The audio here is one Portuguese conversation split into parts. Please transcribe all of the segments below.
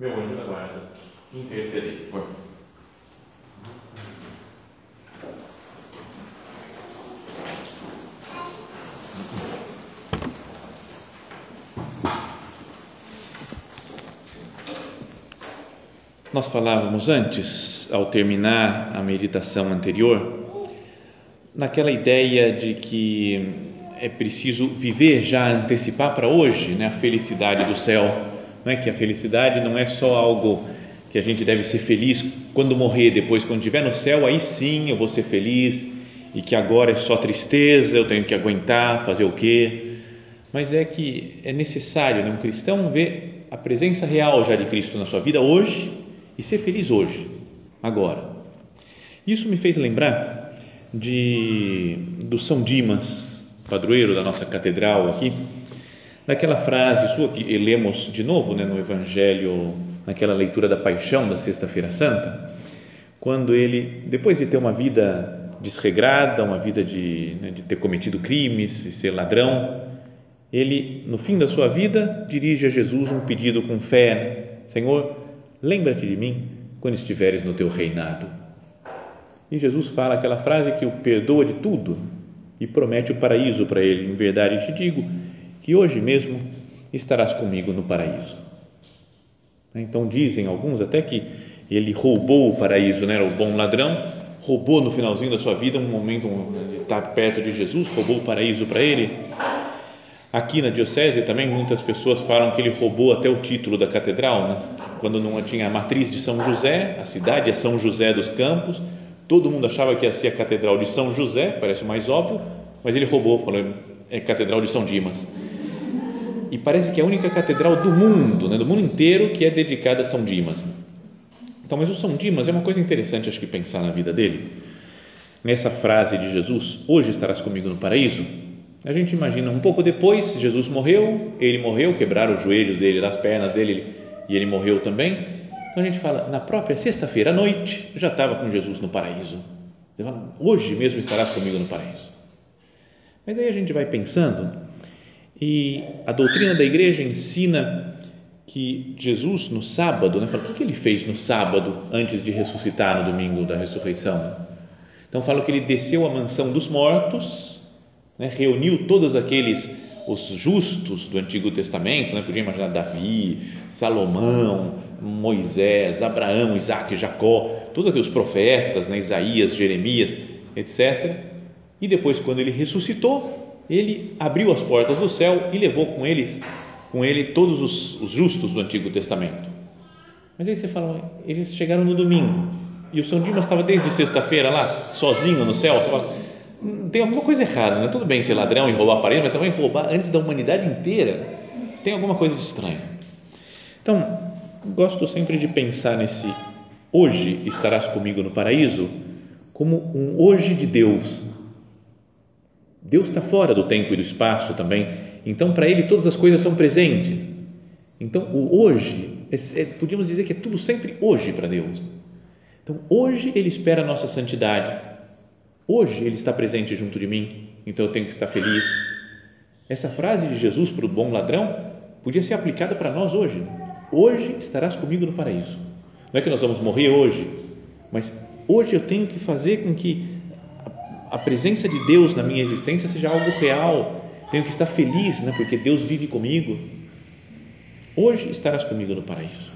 meu anjo da guarda, interceder por mim. Nós falávamos antes, ao terminar a meditação anterior, naquela ideia de que é preciso viver já, antecipar para hoje né, a felicidade do céu não é que a felicidade não é só algo que a gente deve ser feliz quando morrer, depois quando estiver no céu, aí sim eu vou ser feliz e que agora é só tristeza, eu tenho que aguentar, fazer o quê? Mas é que é necessário né, um cristão ver a presença real já de Cristo na sua vida hoje e ser feliz hoje, agora. Isso me fez lembrar de do São Dimas, padroeiro da nossa catedral aqui, naquela frase sua que lemos de novo né, no Evangelho, naquela leitura da paixão da Sexta-feira Santa, quando ele, depois de ter uma vida desregrada, uma vida de, né, de ter cometido crimes e ser ladrão, ele, no fim da sua vida, dirige a Jesus um pedido com fé: né? Senhor, lembra-te de mim quando estiveres no teu reinado. E Jesus fala aquela frase que o perdoa de tudo e promete o paraíso para ele. Em verdade te digo que hoje mesmo estarás comigo no paraíso. Então dizem alguns até que ele roubou o paraíso, né? o bom ladrão, roubou no finalzinho da sua vida um momento de estar perto de Jesus, roubou o paraíso para ele. Aqui na diocese também muitas pessoas falam que ele roubou até o título da catedral, né? quando não tinha a matriz de São José, a cidade é São José dos Campos, todo mundo achava que ia ser a catedral de São José, parece o mais óbvio, mas ele roubou, falou é catedral de São Dimas e parece que é a única catedral do mundo, né, do mundo inteiro, que é dedicada a São Dimas. Então, mas o São Dimas é uma coisa interessante, acho que pensar na vida dele. Nessa frase de Jesus, hoje estarás comigo no paraíso, a gente imagina um pouco depois, Jesus morreu, ele morreu, quebraram os joelhos dele, as pernas dele, e ele morreu também. Então a gente fala, na própria sexta-feira à noite, já estava com Jesus no paraíso. Fala, hoje mesmo estarás comigo no paraíso. Mas aí a gente vai pensando e a doutrina da igreja ensina que Jesus, no sábado, né, fala, o que, ele fez no sábado antes de ressuscitar no domingo da ressurreição? Então, fala que ele desceu à mansão dos mortos, né, reuniu todos aqueles, os justos do Antigo Testamento, né, podia imaginar Davi, Salomão, Moisés, Abraão, Isaac, Jacó, todos aqueles profetas, né, Isaías, Jeremias, etc. E depois, quando ele ressuscitou, ele abriu as portas do céu e levou com eles com ele todos os, os justos do Antigo Testamento. Mas aí você fala, eles chegaram no domingo e o São Dimas estava desde sexta-feira lá, sozinho no céu. Você fala, tem alguma coisa errada, não é tudo bem ser ladrão e roubar aparelho, mas também roubar antes da humanidade inteira. Tem alguma coisa de estranho. Então, gosto sempre de pensar nesse hoje estarás comigo no paraíso como um hoje de Deus, Deus está fora do tempo e do espaço também, então para Ele todas as coisas são presentes. Então o hoje, é, é, podíamos dizer que é tudo sempre hoje para Deus. Então hoje Ele espera a nossa santidade, hoje Ele está presente junto de mim, então eu tenho que estar feliz. Essa frase de Jesus para o bom ladrão podia ser aplicada para nós hoje. Hoje estarás comigo no paraíso. Não é que nós vamos morrer hoje, mas hoje eu tenho que fazer com que a presença de Deus na minha existência seja algo real. Tenho que estar feliz, né? porque Deus vive comigo. Hoje estarás comigo no paraíso.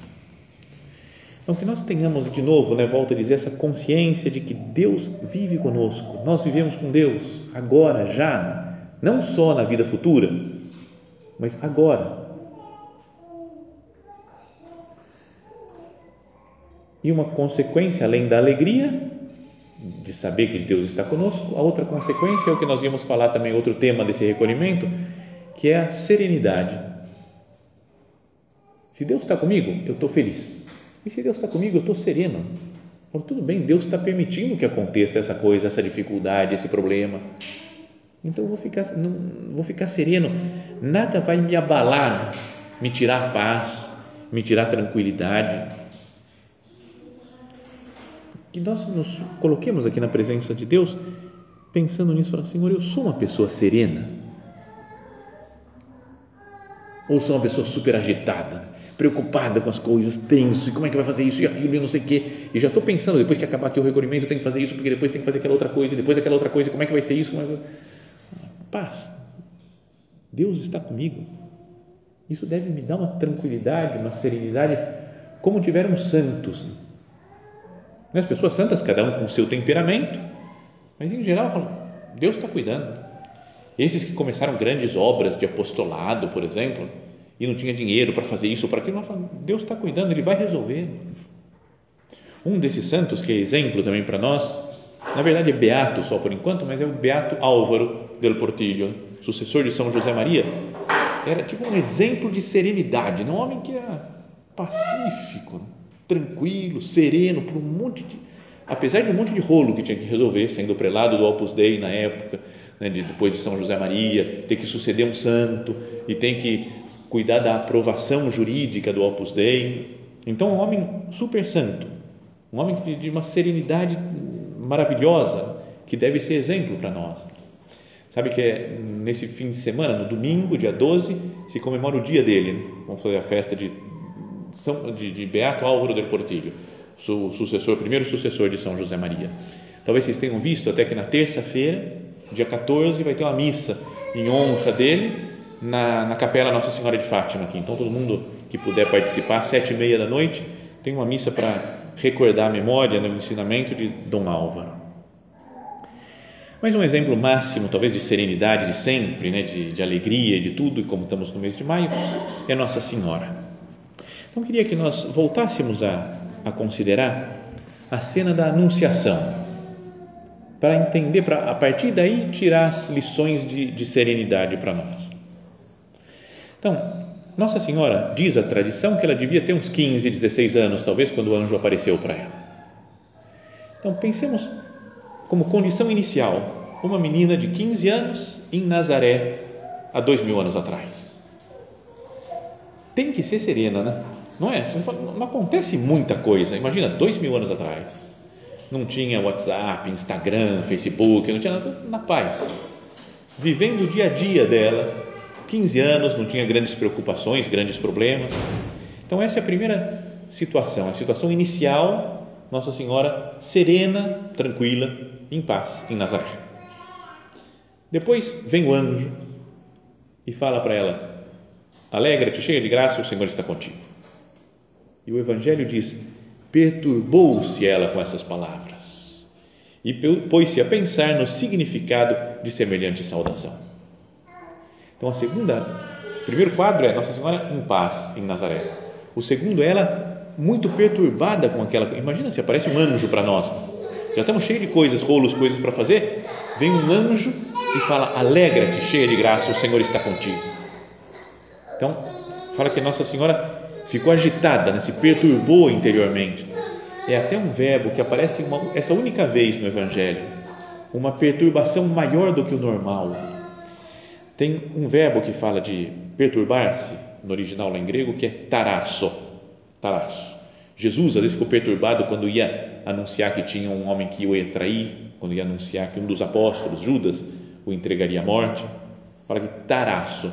Então, que nós tenhamos de novo, né, volto a dizer, essa consciência de que Deus vive conosco, nós vivemos com Deus, agora, já, não só na vida futura, mas agora. E uma consequência, além da alegria, saber que Deus está conosco, a outra consequência é o que nós vimos falar também, outro tema desse recolhimento, que é a serenidade. Se Deus está comigo, eu estou feliz. E se Deus está comigo, eu estou sereno. Falo, tudo bem, Deus está permitindo que aconteça essa coisa, essa dificuldade, esse problema. Então eu vou ficar, não, vou ficar sereno. Nada vai me abalar, me tirar paz, me tirar tranquilidade. Que nós nos coloquemos aqui na presença de Deus, pensando nisso, falar, Senhor, eu sou uma pessoa serena ou sou uma pessoa super agitada, preocupada com as coisas, tenso, e como é que vai fazer isso e aquilo e não sei o quê, e já estou pensando, depois que acabar aqui o recolhimento, tem que fazer isso, porque depois tem que fazer aquela outra coisa, e depois aquela outra coisa, como é que vai ser isso? Como é que... Paz. Deus está comigo. Isso deve me dar uma tranquilidade, uma serenidade, como tiveram santos. Né? As pessoas santas, cada um com o seu temperamento, mas em geral, falam, Deus está cuidando esses que começaram grandes obras de apostolado, por exemplo, e não tinha dinheiro para fazer isso, para aquilo, Deus está cuidando, Ele vai resolver. Um desses santos que é exemplo também para nós, na verdade é beato só por enquanto, mas é o beato Álvaro del Portillo, sucessor de São José Maria, era tipo um exemplo de serenidade, um homem que era pacífico, tranquilo, sereno, por um monte de, apesar de um monte de rolo que tinha que resolver, sendo prelado do Opus Dei na época, né, depois de São José Maria, tem que suceder um santo e tem que cuidar da aprovação jurídica do Opus Dei. Então, um homem super santo, um homem de uma serenidade maravilhosa, que deve ser exemplo para nós. Sabe que é nesse fim de semana, no domingo, dia 12, se comemora o dia dele. Né? Vamos fazer a festa de, São, de, de Beato Álvaro del Portillo, o sucessor, primeiro sucessor de São José Maria. Talvez vocês tenham visto até que na terça-feira Dia 14 vai ter uma missa em honra dele na, na Capela Nossa Senhora de Fátima aqui. Então todo mundo que puder participar, sete e meia da noite, tem uma missa para recordar a memória, né, o ensinamento de Dom Álvaro. Mas um exemplo máximo, talvez, de serenidade de sempre, né, de, de alegria de tudo, e como estamos no mês de maio, é Nossa Senhora. Então, queria que nós voltássemos a, a considerar a cena da Anunciação para entender, para a partir daí tirar as lições de, de serenidade para nós. Então, Nossa Senhora diz a tradição que ela devia ter uns 15, 16 anos, talvez, quando o anjo apareceu para ela. Então, pensemos como condição inicial, uma menina de 15 anos em Nazaré, há dois mil anos atrás. Tem que ser serena, né? Não é? Não acontece muita coisa. Imagina, dois mil anos atrás não tinha WhatsApp, Instagram, Facebook, não tinha nada, na paz, vivendo o dia a dia dela, 15 anos, não tinha grandes preocupações, grandes problemas. Então, essa é a primeira situação, a situação inicial, Nossa Senhora serena, tranquila, em paz, em Nazaré. Depois vem o anjo e fala para ela: Alegra-te, cheia de graça, o Senhor está contigo. E o Evangelho diz: Perturbou-se ela com essas palavras e pôs-se a pensar no significado de semelhante saudação. Então, a segunda, o primeiro quadro é Nossa Senhora em paz em Nazaré. O segundo, ela muito perturbada com aquela. Imagina se aparece um anjo para nós. Já estamos cheios de coisas, rolos, coisas para fazer. Vem um anjo e fala: Alegra-te, cheia de graça, o Senhor está contigo. Então, fala que Nossa Senhora ficou agitada, né? se perturbou interiormente. É até um verbo que aparece uma, essa única vez no Evangelho, uma perturbação maior do que o normal. Tem um verbo que fala de perturbar-se, no original lá em grego, que é tarasso. tarasso. Jesus às vezes ficou perturbado quando ia anunciar que tinha um homem que o ia trair, quando ia anunciar que um dos apóstolos, Judas, o entregaria à morte. Fala que tarasso.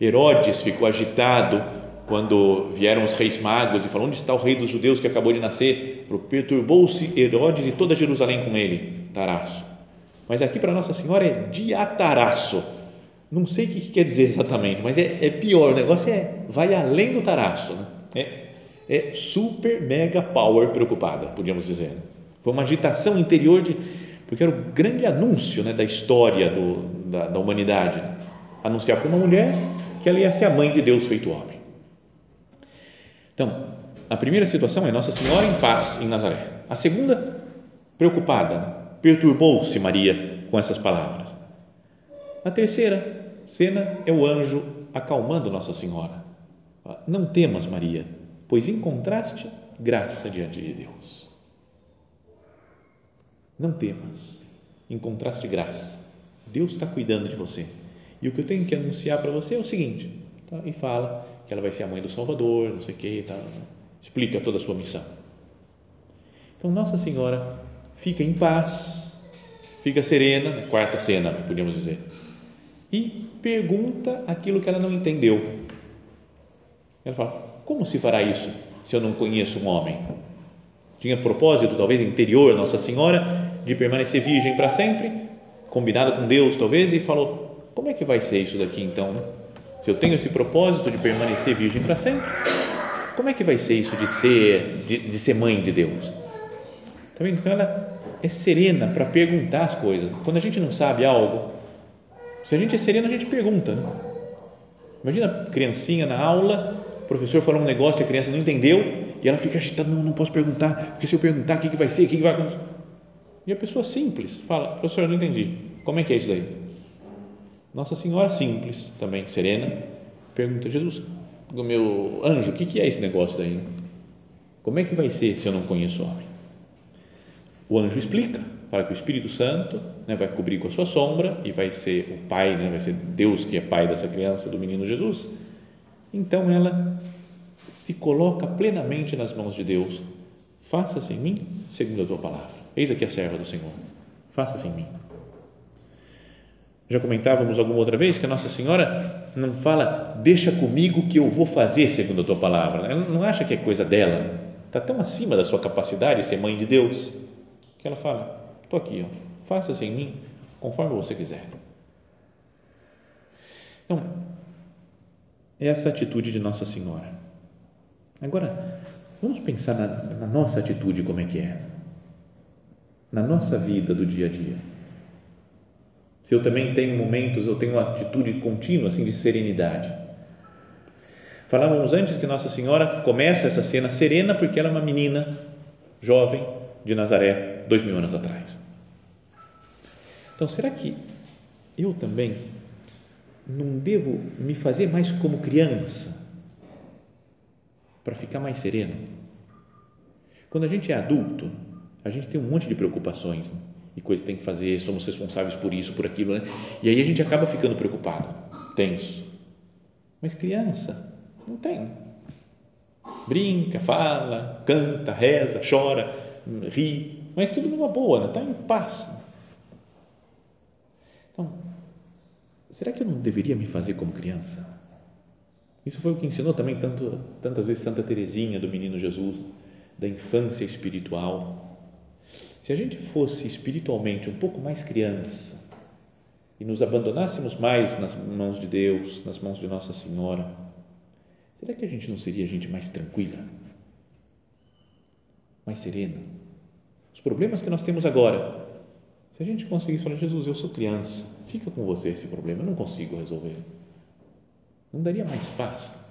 Herodes ficou agitado quando vieram os reis magos e falaram: Onde está o rei dos judeus que acabou de nascer? Perturbou-se Herodes e toda Jerusalém com ele. Taraço. Mas aqui para Nossa Senhora é diataraço. Não sei o que, quer dizer exatamente, mas é, é, pior. O negócio é vai além do taraço. Né? É, é super mega power preocupada, podíamos dizer. Foi uma agitação interior de porque era o grande anúncio né, da história do, da, da humanidade. Anunciar para uma mulher que ela ia ser a mãe de Deus feito homem. Então, a primeira situação é Nossa Senhora em paz em Nazaré. A segunda, preocupada, perturbou-se Maria com essas palavras. A terceira cena é o anjo acalmando Nossa Senhora. Não temas, Maria, pois encontraste graça diante de Deus. Não temas, encontraste graça. Deus está cuidando de você. E o que eu tenho que anunciar para você é o seguinte: tá? e fala que ela vai ser a mãe do Salvador, não sei o que, tá? explica toda a sua missão. Então, Nossa Senhora fica em paz, fica serena, quarta cena, podíamos dizer, e pergunta aquilo que ela não entendeu. Ela fala: Como se fará isso se eu não conheço um homem? Tinha propósito, talvez interior, Nossa Senhora, de permanecer virgem para sempre, combinado com Deus, talvez, e falou: Como é que vai ser isso daqui então? Né? Se eu tenho esse propósito de permanecer virgem para sempre, como é que vai ser isso de ser, de, de ser mãe de Deus? Tá vendo? Então ela é serena para perguntar as coisas. Quando a gente não sabe algo, se a gente é sereno, a gente pergunta. Né? Imagina a criancinha na aula, o professor falou um negócio e a criança não entendeu e ela fica agitada, não, não posso perguntar, porque se eu perguntar, o que, que vai ser, o que, que vai acontecer? E a pessoa simples fala, professor, não entendi, como é que é isso daí? Nossa Senhora simples, também serena, pergunta, Jesus, meu anjo, o que, que é esse negócio daí? Como é que vai ser se eu não conheço o homem? O anjo explica, para que o Espírito Santo né, vai cobrir com a sua sombra e vai ser o pai, né, vai ser Deus que é pai dessa criança, do menino Jesus. Então ela se coloca plenamente nas mãos de Deus. Faça-se em mim segundo a tua palavra. Eis aqui a serva do Senhor. Faça-se em mim. Já comentávamos alguma outra vez que a Nossa Senhora não fala, deixa comigo que eu vou fazer segundo a tua palavra. Ela não acha que é coisa dela. Está tão acima da sua capacidade de ser mãe de Deus que ela fala, estou aqui, faça-se em mim conforme você quiser. Então, essa atitude de Nossa Senhora. Agora, vamos pensar na, na nossa atitude como é que é. Na nossa vida do dia a dia se eu também tenho momentos, eu tenho uma atitude contínua assim de serenidade. Falávamos antes que Nossa Senhora começa essa cena serena porque ela é uma menina jovem de Nazaré, dois mil anos atrás. Então, será que eu também não devo me fazer mais como criança para ficar mais sereno? Quando a gente é adulto, a gente tem um monte de preocupações. Né? E coisas que tem que fazer, somos responsáveis por isso, por aquilo, né? E aí a gente acaba ficando preocupado, tenso. Mas criança não tem. Brinca, fala, canta, reza, chora, ri, mas tudo numa boa, né? Está em paz. Então, será que eu não deveria me fazer como criança? Isso foi o que ensinou também tanto, tantas vezes Santa Teresinha do Menino Jesus, da infância espiritual se a gente fosse espiritualmente um pouco mais criança e nos abandonássemos mais nas mãos de Deus, nas mãos de Nossa Senhora, será que a gente não seria gente mais tranquila? Mais serena? Os problemas que nós temos agora, se a gente conseguisse falar, Jesus, eu sou criança, fica com você esse problema, eu não consigo resolver. Não daria mais paz?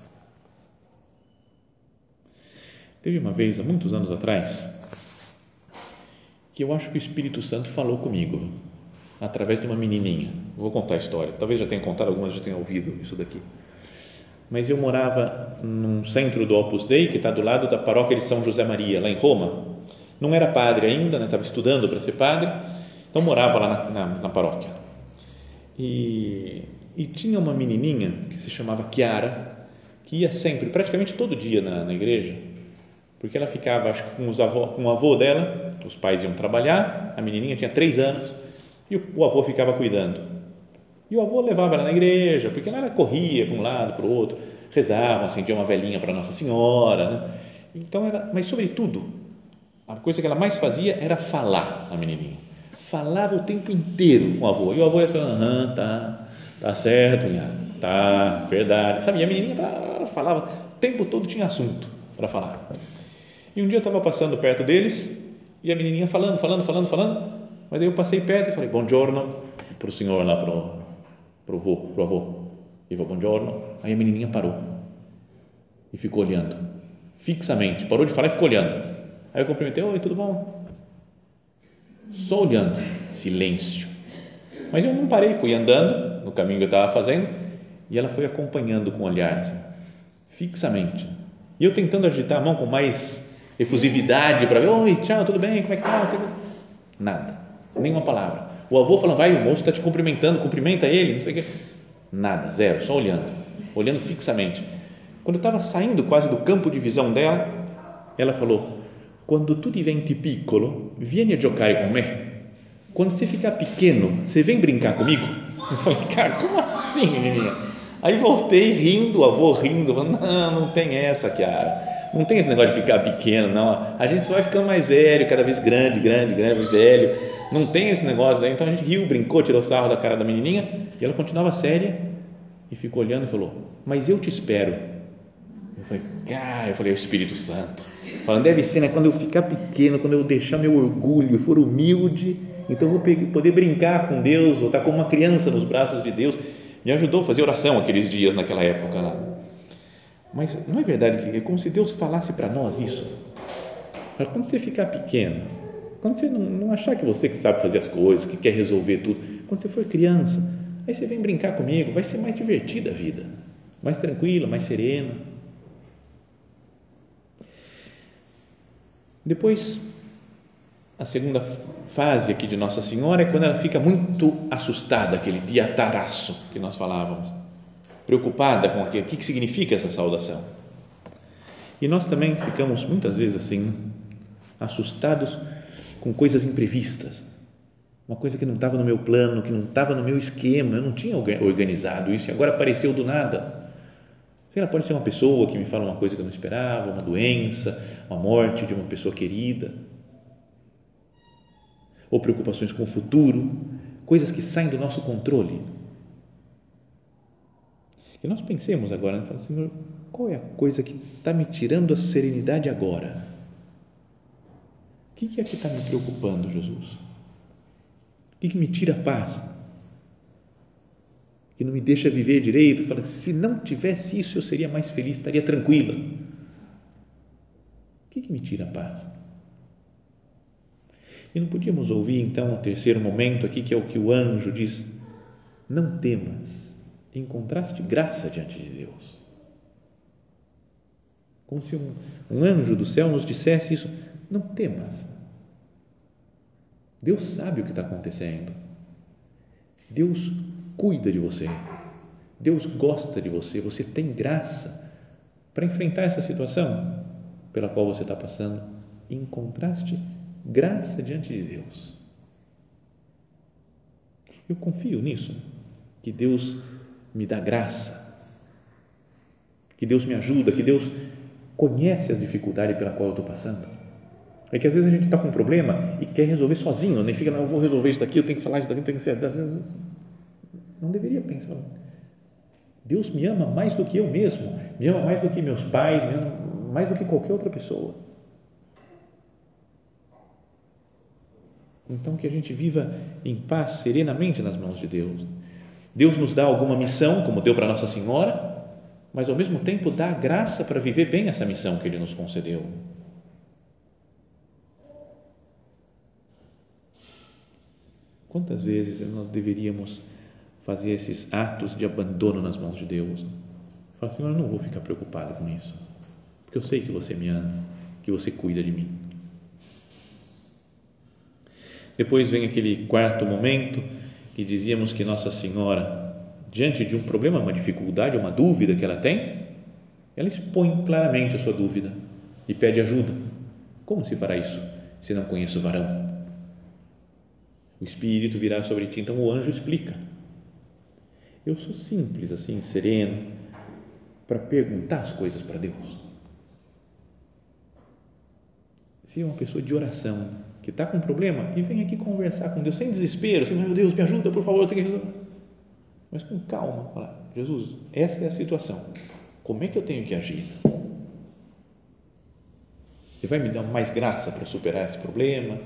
Teve uma vez, há muitos anos atrás, que eu acho que o Espírito Santo falou comigo através de uma menininha. Vou contar a história. Talvez já tenha contado, algumas já tenham ouvido isso daqui. Mas eu morava num centro do Opus Dei, que está do lado da paróquia de São José Maria, lá em Roma. Não era padre ainda, né? estava estudando para ser padre, então morava lá na, na, na paróquia. E, e, tinha uma menininha que se chamava Chiara, que ia sempre, praticamente todo dia na, na igreja, porque ela ficava acho, com, os avô, com o avô dela, os pais iam trabalhar, a menininha tinha três anos e o, o avô ficava cuidando. E o avô levava ela na igreja, porque ela corria para um lado, para o outro, rezavam, acendia uma velhinha para Nossa Senhora. Né? Então, ela, mas sobretudo, a coisa que ela mais fazia era falar a menininha. Falava o tempo inteiro com o avô. E o avô ia falando, aham, tá, tá certo, minha, tá, verdade. Sabe? E a menininha falava, o tempo todo tinha assunto para falar. E um dia eu estava passando perto deles e a menininha falando, falando, falando, falando. Mas daí eu passei perto e falei, buongiorno, para o senhor lá, para o pro avô, pro avô. E falou, buongiorno. Aí a menininha parou e ficou olhando, fixamente. Parou de falar e ficou olhando. Aí eu cumprimentei, oi, tudo bom? Só olhando, silêncio. Mas eu não parei, fui andando no caminho que eu estava fazendo e ela foi acompanhando com o olhar, assim, fixamente. E eu tentando agitar a mão com mais efusividade para ver, oi, tchau, tudo bem, como é que tá? Nada, nenhuma palavra. O avô falando, vai, o moço está te cumprimentando, cumprimenta ele, não sei o quê. Nada, zero, só olhando, olhando fixamente. Quando eu estava saindo quase do campo de visão dela, ela falou, quando tu diventi piccolo, vieni a giocare com me. Quando você ficar pequeno, você vem brincar comigo? Eu falei, cara, como assim, menina? Aí voltei rindo, o avô rindo, falando, não, não tem essa, Kiara. Não tem esse negócio de ficar pequeno, não. A gente só vai ficando mais velho, cada vez grande, grande, grande, velho. Não tem esse negócio. Né? Então a gente riu, brincou, tirou sarro da cara da menininha e ela continuava séria e ficou olhando e falou: Mas eu te espero. Eu falei, cara, eu falei, é o Espírito Santo. Falando, deve ser, né? Quando eu ficar pequeno, quando eu deixar meu orgulho for humilde, então eu vou poder brincar com Deus, vou estar como uma criança nos braços de Deus. Me ajudou a fazer oração aqueles dias, naquela época lá. Mas não é verdade que é como se Deus falasse para nós isso? Quando você ficar pequeno, quando você não, não, achar que você que sabe fazer as coisas, que quer resolver tudo, quando você for criança, aí você vem brincar comigo, vai ser mais divertida a vida, mais tranquila, mais serena. Depois, a segunda fase aqui de Nossa Senhora é quando ela fica muito assustada, aquele diataraço que nós falávamos preocupada com aquilo, o que significa essa saudação. E nós também ficamos muitas vezes assim, assustados com coisas imprevistas, uma coisa que não estava no meu plano, que não estava no meu esquema, eu não tinha organizado isso e agora apareceu do nada. Ela pode ser uma pessoa que me fala uma coisa que eu não esperava, uma doença, uma morte de uma pessoa querida, ou preocupações com o futuro, coisas que saem do nosso controle que nós pensemos agora, né? Senhor, qual é a coisa que está me tirando a serenidade agora? O que é que está me preocupando, Jesus? O que, que me tira a paz? Que não me deixa viver direito? Fala, se não tivesse isso, eu seria mais feliz, estaria tranquila. O que, que me tira a paz? E não podíamos ouvir então o terceiro momento aqui, que é o que o anjo diz: Não temas encontraste graça diante de Deus. Como se um, um anjo do céu nos dissesse isso: não temas. Deus sabe o que está acontecendo. Deus cuida de você. Deus gosta de você. Você tem graça para enfrentar essa situação pela qual você está passando. Encontraste graça diante de Deus. Eu confio nisso, que Deus me dá graça, que Deus me ajuda, que Deus conhece as dificuldades pela qual eu estou passando. É que às vezes a gente está com um problema e quer resolver sozinho, nem fica, não, eu vou resolver isso daqui, eu tenho que falar isso daqui, tem que ser. Não deveria pensar. Deus me ama mais do que eu mesmo, me ama mais do que meus pais, me ama mais do que qualquer outra pessoa. Então que a gente viva em paz, serenamente nas mãos de Deus Deus nos dá alguma missão, como deu para Nossa Senhora, mas ao mesmo tempo dá a graça para viver bem essa missão que Ele nos concedeu. Quantas vezes nós deveríamos fazer esses atos de abandono nas mãos de Deus? Falar, Senhor, eu não vou ficar preocupado com isso, porque eu sei que você me ama, que você cuida de mim. Depois vem aquele quarto momento e dizíamos que Nossa Senhora, diante de um problema, uma dificuldade, uma dúvida que ela tem, ela expõe claramente a sua dúvida e pede ajuda. Como se fará isso se não conheço o varão? O Espírito virá sobre ti, então o anjo explica. Eu sou simples, assim, sereno, para perguntar as coisas para Deus. Se é uma pessoa de oração, que está com problema e vem aqui conversar com Deus sem desespero, assim, meu Deus, me ajuda, por favor, eu tenho que resolver. Mas com calma, fala, Jesus, essa é a situação. Como é que eu tenho que agir? Você vai me dar mais graça para superar esse problema?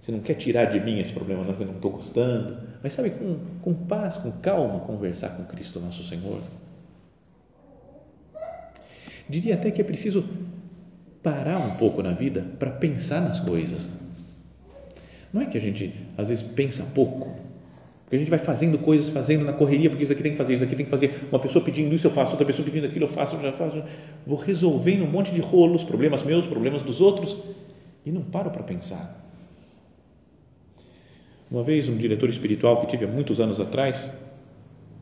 Você não quer tirar de mim esse problema, não, que eu não estou gostando? Mas sabe, com, com paz, com calma, conversar com Cristo, nosso Senhor. Diria até que é preciso parar um pouco na vida para pensar nas coisas não é que a gente às vezes pensa pouco, Porque a gente vai fazendo coisas, fazendo na correria, porque isso aqui tem que fazer, isso aqui tem que fazer. Uma pessoa pedindo isso, eu faço, outra pessoa pedindo aquilo, eu faço, eu já faço. Vou resolvendo um monte de rolos, problemas meus, problemas dos outros, e não paro para pensar. Uma vez, um diretor espiritual que tive há muitos anos atrás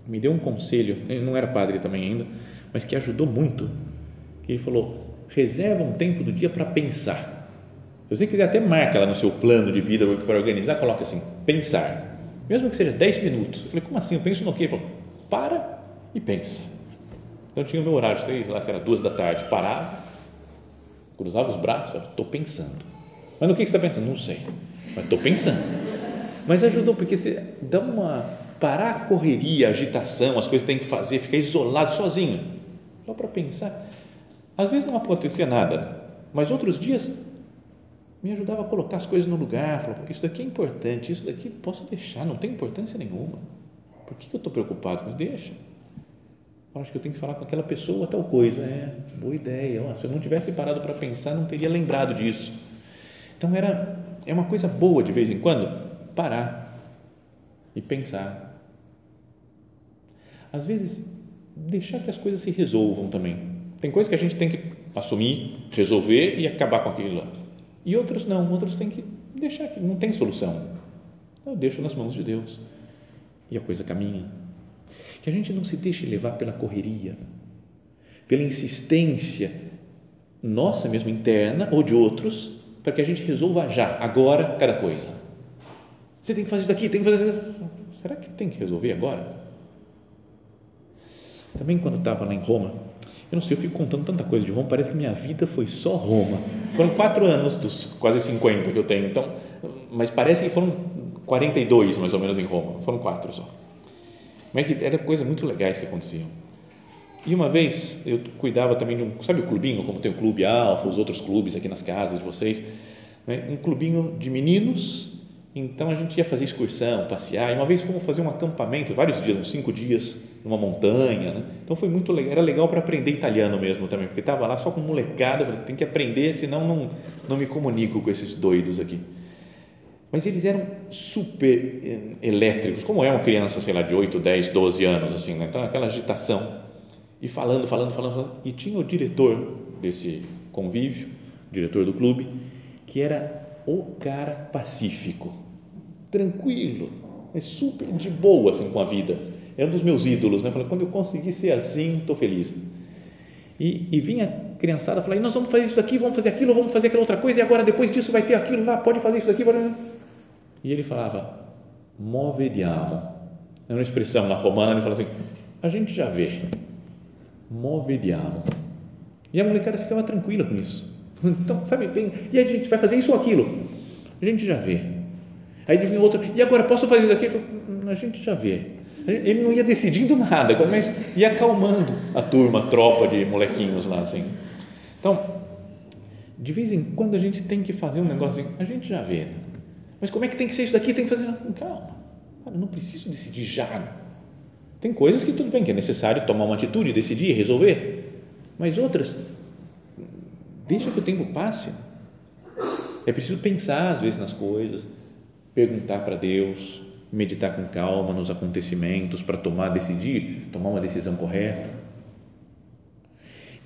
me deu um conselho, ele não era padre também ainda, mas que ajudou muito. Que ele falou: reserva um tempo do dia para pensar. Se você quiser, até marca lá no seu plano de vida para organizar, coloca assim: pensar mesmo que seja 10 minutos. Eu falei, como assim? Eu penso no quê? Ele falou, para e pensa. Então tinha o meu horário, sei lá se era duas da tarde, parava, cruzava os braços, estou pensando. Mas no que você está pensando? Não sei, mas estou pensando. Mas ajudou, porque você dá uma. parar a correria, a agitação, as coisas que tem que fazer, ficar isolado, sozinho, só para pensar. Às vezes não acontecia nada, mas outros dias me ajudava a colocar as coisas no lugar, falava, isso daqui é importante, isso daqui posso deixar, não tem importância nenhuma. Por que, eu estou preocupado? Mas deixa. Eu acho que eu tenho que falar com aquela pessoa tal coisa. É, boa ideia. se eu não tivesse parado para pensar, não teria lembrado disso. Então era é uma coisa boa de vez em quando parar e pensar. Às vezes deixar que as coisas se resolvam também. Tem coisas que a gente tem que assumir, resolver e acabar com aquilo lá e outros não, outros têm que deixar que não tem solução. Eu deixo nas mãos de Deus. E a coisa caminha. Que a gente não se deixe levar pela correria, pela insistência nossa mesmo interna ou de outros, para que a gente resolva já, agora, cada coisa. Você tem que fazer isso daqui, tem que fazer isso. Será que tem que resolver agora? Também quando estava lá em Roma, eu não sei, eu fico contando tanta coisa de Roma, parece que minha vida foi só Roma. Foram quatro anos dos quase 50 que eu tenho, então, mas parece que foram 42 mais ou menos em Roma, foram quatro só. Mas é era coisas muito legais que aconteciam. E uma vez eu cuidava também de um, sabe o clubinho, como tem o Clube Alfa, os outros clubes aqui nas casas de vocês, né? um clubinho de meninos então a gente ia fazer excursão, passear. E uma vez fomos fazer um acampamento, vários dias, uns cinco dias, numa montanha. Né? Então foi muito legal, era legal para aprender italiano mesmo também, porque estava lá só com molecada, falei, tem que aprender, senão não, não me comunico com esses doidos aqui. Mas eles eram super eh, elétricos, como é uma criança, sei lá, de 8, 10, 12 anos, assim, né? então aquela agitação. E falando, falando, falando, falando. E tinha o diretor desse convívio, diretor do clube, que era o cara pacífico tranquilo, é super de boa assim com a vida. É um dos meus ídolos, né? Falei, quando eu conseguir ser assim, estou feliz. E, e vinha a criançada falar, nós vamos fazer isso daqui, vamos fazer aquilo, vamos fazer aquela outra coisa, e agora depois disso vai ter aquilo lá, pode fazer isso daqui. E ele falava, movediamo. É uma expressão na romana, ele fala assim, a gente já vê. Movediamo. E a molecada ficava tranquila com isso. Então, sabe, vem, e a gente vai fazer isso ou aquilo? A gente já vê. Aí vinha outro, e agora posso fazer isso aqui? Falei, hum, a gente já vê. Ele não ia decidindo nada, mas ia acalmando a turma, a tropa de molequinhos lá, assim. Então, de vez em quando a gente tem que fazer um negócio assim, a gente já vê. Mas como é que tem que ser isso daqui? Tem que fazer. Calma, eu não preciso decidir já. Tem coisas que tudo bem, que é necessário tomar uma atitude, decidir, resolver. Mas outras, deixa que o tempo passe. É preciso pensar às vezes nas coisas perguntar para Deus, meditar com calma nos acontecimentos para tomar, decidir, tomar uma decisão correta.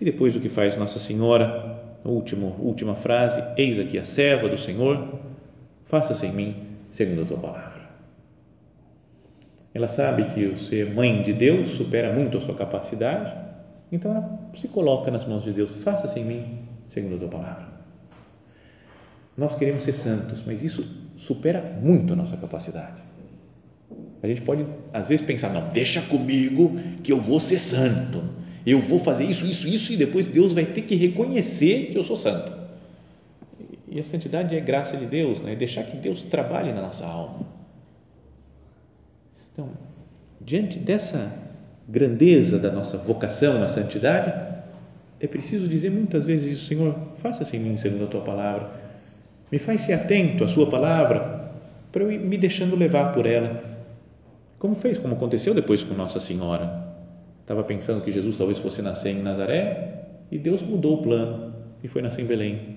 E depois o que faz Nossa Senhora, último, última frase, eis aqui a serva do Senhor, faça-se em mim segundo a tua palavra. Ela sabe que o ser mãe de Deus supera muito a sua capacidade, então ela se coloca nas mãos de Deus, faça-se em mim segundo a tua palavra. Nós queremos ser santos, mas isso supera muito a nossa capacidade. A gente pode, às vezes, pensar: não, deixa comigo que eu vou ser santo. Eu vou fazer isso, isso, isso, e depois Deus vai ter que reconhecer que eu sou santo. E a santidade é graça de Deus, né? é deixar que Deus trabalhe na nossa alma. Então, diante dessa grandeza da nossa vocação à santidade, é preciso dizer muitas vezes isso, Senhor, faça-se em mim segundo a tua palavra me faz ser atento à Sua palavra para eu ir me deixando levar por ela. Como fez, como aconteceu depois com Nossa Senhora. Estava pensando que Jesus talvez fosse nascer em Nazaré e Deus mudou o plano e foi nascer em Belém.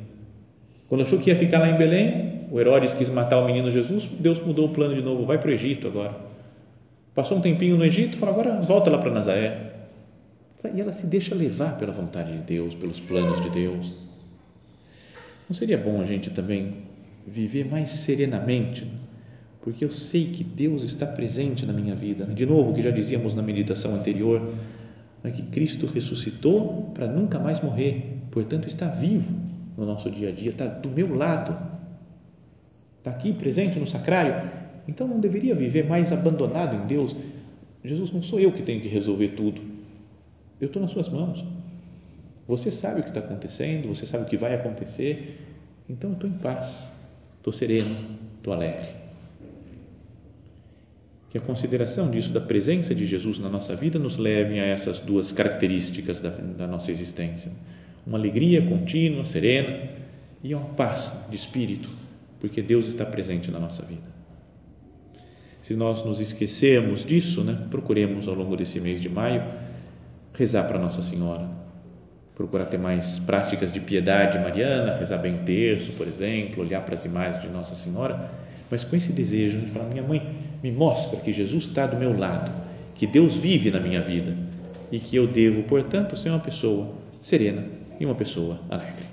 Quando achou que ia ficar lá em Belém, o Herodes quis matar o menino Jesus, Deus mudou o plano de novo, vai para o Egito agora. Passou um tempinho no Egito, falou, agora volta lá para Nazaré. E ela se deixa levar pela vontade de Deus, pelos planos de Deus. Não seria bom a gente também viver mais serenamente, porque eu sei que Deus está presente na minha vida. De novo, o que já dizíamos na meditação anterior, é que Cristo ressuscitou para nunca mais morrer, portanto está vivo no nosso dia a dia, está do meu lado, está aqui presente no sacrário, então não deveria viver mais abandonado em Deus. Jesus, não sou eu que tenho que resolver tudo, eu estou nas suas mãos. Você sabe o que está acontecendo, você sabe o que vai acontecer, então eu estou em paz, estou sereno, estou alegre. Que a consideração disso, da presença de Jesus na nossa vida, nos leve a essas duas características da, da nossa existência: uma alegria contínua, serena e uma paz de espírito, porque Deus está presente na nossa vida. Se nós nos esquecermos disso, né, procuremos ao longo desse mês de maio rezar para Nossa Senhora, procurar ter mais práticas de piedade mariana, rezar bem terço, por exemplo, olhar para as imagens de Nossa Senhora, mas com esse desejo de falar: minha mãe, me mostra que Jesus está do meu lado, que Deus vive na minha vida e que eu devo, portanto, ser uma pessoa serena e uma pessoa alegre.